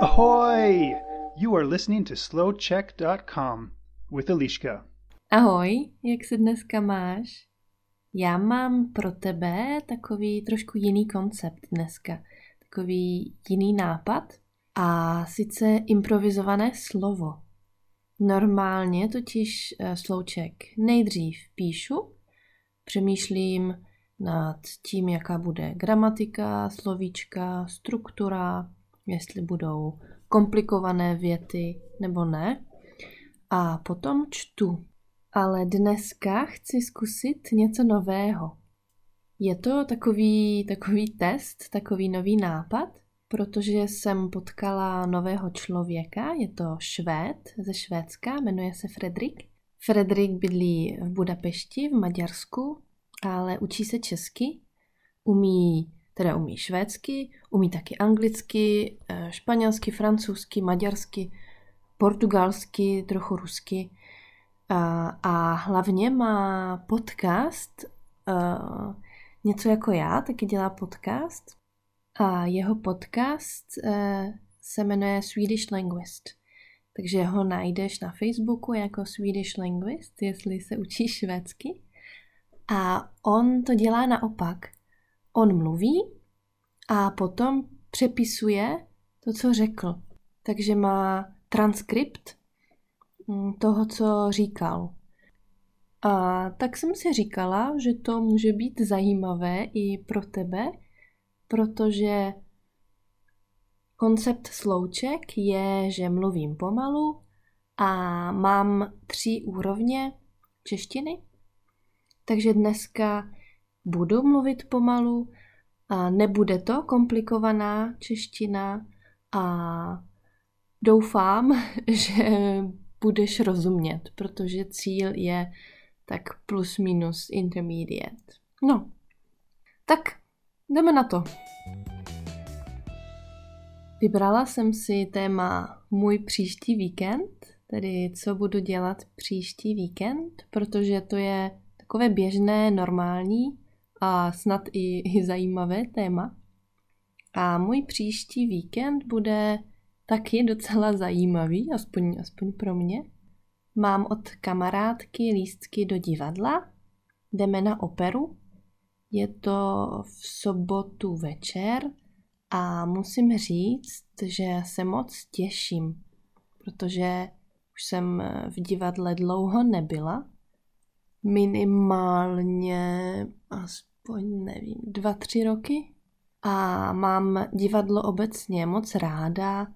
Ahoy! You are listening to slowcheck.com with Eliška. Ahoj, jak se dneska máš? Já mám pro tebe takový trošku jiný koncept dneska, takový jiný nápad a sice improvizované slovo. Normálně totiž uh, slouček nejdřív píšu, přemýšlím nad tím, jaká bude gramatika, slovíčka, struktura, jestli budou komplikované věty nebo ne. A potom čtu. Ale dneska chci zkusit něco nového. Je to takový, takový test, takový nový nápad, protože jsem potkala nového člověka, je to Švéd ze Švédska, jmenuje se Fredrik. Fredrik bydlí v Budapešti v Maďarsku, ale učí se česky, umí teda umí švédsky, umí taky anglicky, eh, španělsky, francouzsky, maďarsky, portugalsky, trochu rusky. A, a hlavně má podcast, uh, něco jako já, taky dělá podcast. A jeho podcast uh, se jmenuje Swedish Linguist. Takže ho najdeš na Facebooku jako Swedish Linguist, jestli se učíš švédsky. A on to dělá naopak on mluví a potom přepisuje to, co řekl. Takže má transkript mm, toho, co říkal. A tak jsem si říkala, že to může být zajímavé i pro tebe, protože koncept slouček je, že mluvím pomalu a mám tři úrovně češtiny. Takže dneska budu mluvit pomalu a nebude to komplikovaná čeština a doufám, že budeš rozumět, protože cíl je tak plus minus intermediate. No, tak jdeme na to. Vybrala jsem si téma můj příští víkend, tedy co budu dělat příští víkend, protože to je takové běžné, normální a snad i, i zajímavé téma. A můj příští víkend bude taky docela zajímavý, aspoň, aspoň pro mě. Mám od kamarádky lístky do divadla, jdeme na operu. Je to v sobotu večer a musím říct, že se moc těším, protože už jsem v divadle dlouho nebyla. Minimálně aspoň nevím, dva, tři roky. A mám divadlo obecně moc ráda.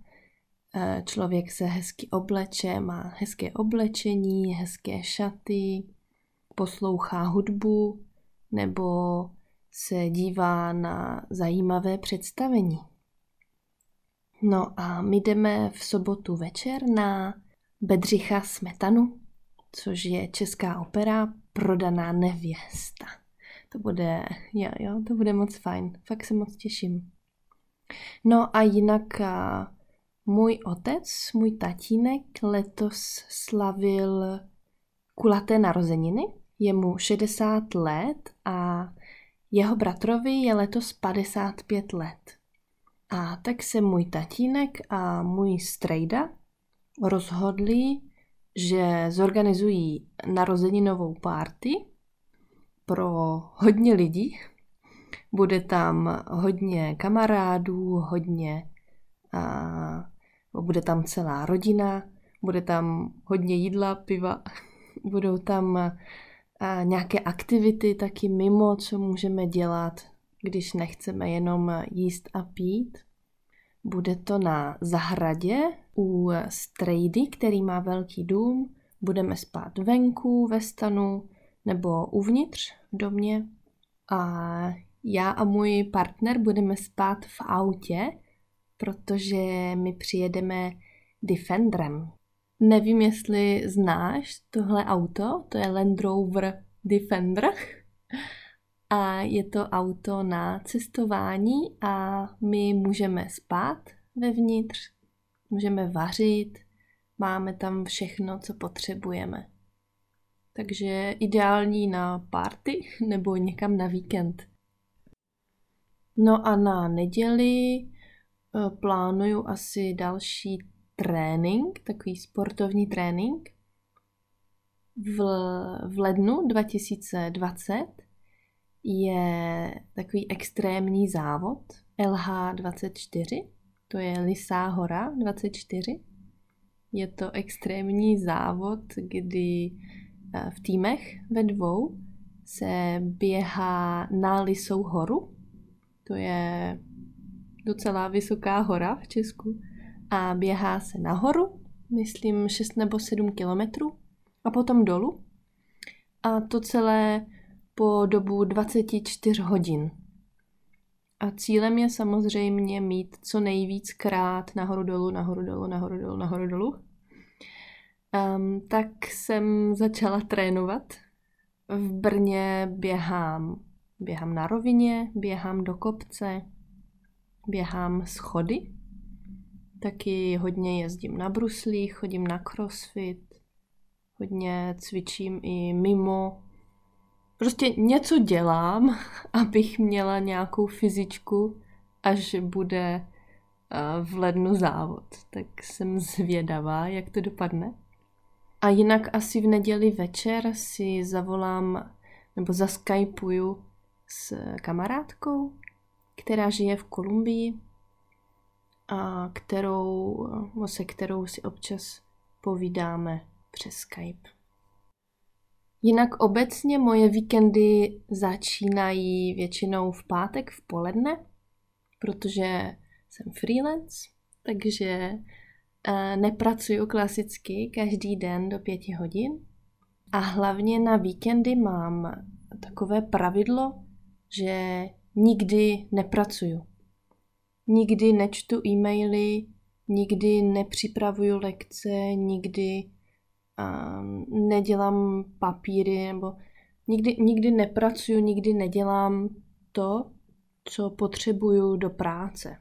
E, člověk se hezky obleče, má hezké oblečení, hezké šaty, poslouchá hudbu nebo se dívá na zajímavé představení. No a my jdeme v sobotu večer na Bedřicha Smetanu, což je česká opera Prodaná nevěsta. To bude, jo, jo, to bude moc fajn. Fakt se moc těším. No a jinak a můj otec, můj tatínek letos slavil kulaté narozeniny. Je mu 60 let a jeho bratrovi je letos 55 let. A tak se můj tatínek a můj strejda rozhodli, že zorganizují narozeninovou párty pro hodně lidí. Bude tam hodně kamarádů, hodně a bude tam celá rodina, bude tam hodně jídla, piva, budou tam a, nějaké aktivity taky mimo, co můžeme dělat, když nechceme jenom jíst a pít. Bude to na zahradě u strejdy, který má velký dům. Budeme spát venku ve stanu, nebo uvnitř v domě a já a můj partner budeme spát v autě, protože my přijedeme Defenderem. Nevím, jestli znáš tohle auto, to je Land Rover Defender. A je to auto na cestování a my můžeme spát vevnitř, můžeme vařit, máme tam všechno, co potřebujeme. Takže ideální na party nebo někam na víkend. No a na neděli eh, plánuju asi další trénink, takový sportovní trénink. V, v lednu 2020 je takový extrémní závod LH24, to je Lisá hora 24. Je to extrémní závod, kdy eh, v týmech ve dvou se běhá na Lisou horu. To je docela vysoká hora v Česku. A běhá se nahoru, myslím 6 nebo 7 kilometrů, a potom dolů. A to celé po dobu 24 hodin. A cílem je samozřejmě mít co nejvíc krát nahoru dolů, nahoru dolů, nahoru dolů, nahoru dolů. Um, tak jsem začala trénovat. V Brně běhám, běhám na rovině, běhám do kopce, běhám schody. Taky hodně jezdím na bruslích, chodím na crossfit, hodně cvičím i mimo Prostě něco dělám, abych měla nějakou fyzičku, až bude v lednu závod. Tak jsem zvědavá, jak to dopadne. A jinak asi v neděli večer si zavolám nebo zaskypuju s kamarádkou, která žije v Kolumbii a kterou, se kterou si občas povídáme přes Skype. Jinak obecně moje víkendy začínají většinou v pátek v poledne, protože jsem freelance, takže uh, nepracuju klasicky každý den do pěti hodin. A hlavně na víkendy mám takové pravidlo, že nikdy nepracuju. Nikdy nečtu e-maily, nikdy nepřipravuju lekce, nikdy nedělám papíry nebo nikdy, nikdy nepracuju, nikdy nedělám to, co potřebuju do práce.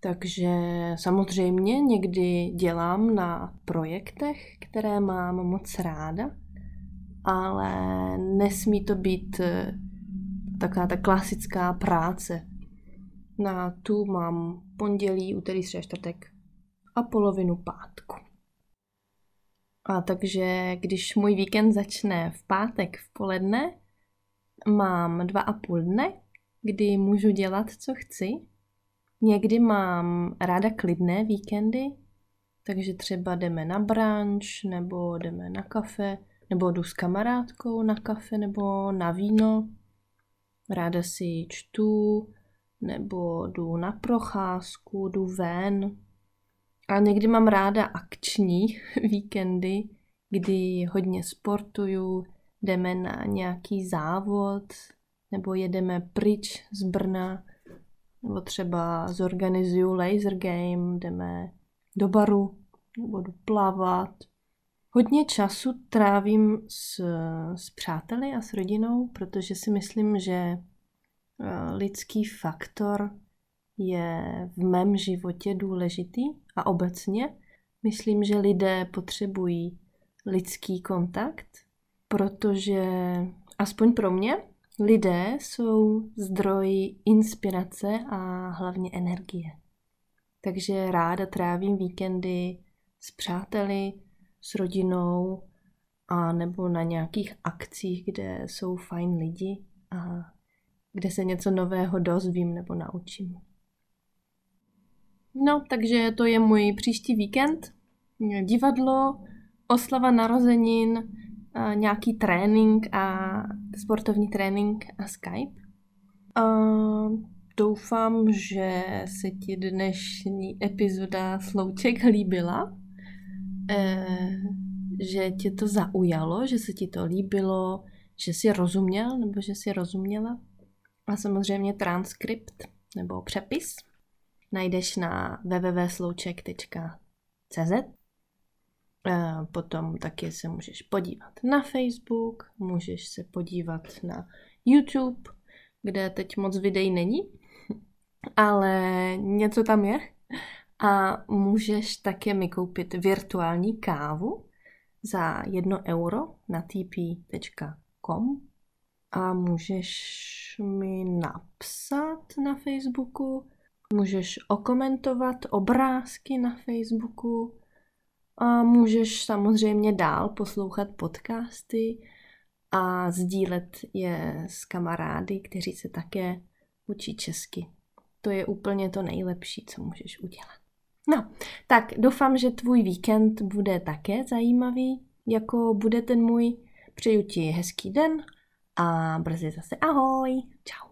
Takže samozřejmě někdy dělám na projektech, které mám moc ráda, ale nesmí to být eh, taková ta klasická práce. Na tu mám pondělí, úterý, středa, čtvrtek a polovinu pátku. A takže když můj víkend začne v pátek v poledne, mám dva a půl dne, kdy můžu dělat, co chci. Někdy mám ráda klidné víkendy, takže třeba jdeme na brunch, nebo jdeme na kafe, nebo jdu s kamarádkou na kafe nebo na víno. Ráda si čtu, nebo jdu na procházku, jdu ven, a někdy mám ráda akční víkendy, kdy hodně sportuju, jdeme na nějaký závod, nebo jedeme pryč z Brna, nebo třeba zorganizuju laser game, jdeme do baru, nebo jdu plavat. Hodně času trávím s, s přáteli a s rodinou, protože si myslím, že eh, lidský faktor je v mém životě důležitý a obecně myslím, že lidé potřebují lidský kontakt, protože aspoň pro mě lidé jsou zdroj inspirace a hlavně energie. Takže ráda trávím víkendy s přáteli, s rodinou a nebo na nějakých akcích, kde jsou fajn lidi a kde se něco nového dozvím nebo naučím. No, takže to je můj příští víkend. Divadlo, oslava narozenin, nějaký trénink a sportovní trénink a Skype. A doufám, že se ti dnešní epizoda Slouček líbila, e, že tě to zaujalo, že se ti to líbilo, že jsi rozuměl nebo že jsi rozuměla. A samozřejmě transkript nebo přepis najdeš na www.slouček.cz Potom taky se můžeš podívat na Facebook, můžeš se podívat na YouTube, kde teď moc videí není, ale něco tam je. A můžeš také mi koupit virtuální kávu za jedno euro na tp.com a můžeš mi napsat na Facebooku, můžeš okomentovat obrázky na Facebooku a můžeš samozřejmě dál poslouchat podcasty a sdílet je s kamarády, kteří se také učí česky. To je úplně to nejlepší, co můžeš udělat. No, tak doufám, že tvůj víkend bude také zajímavý, jako bude ten můj. Přeju ti hezký den a brzy zase ahoj. Čau.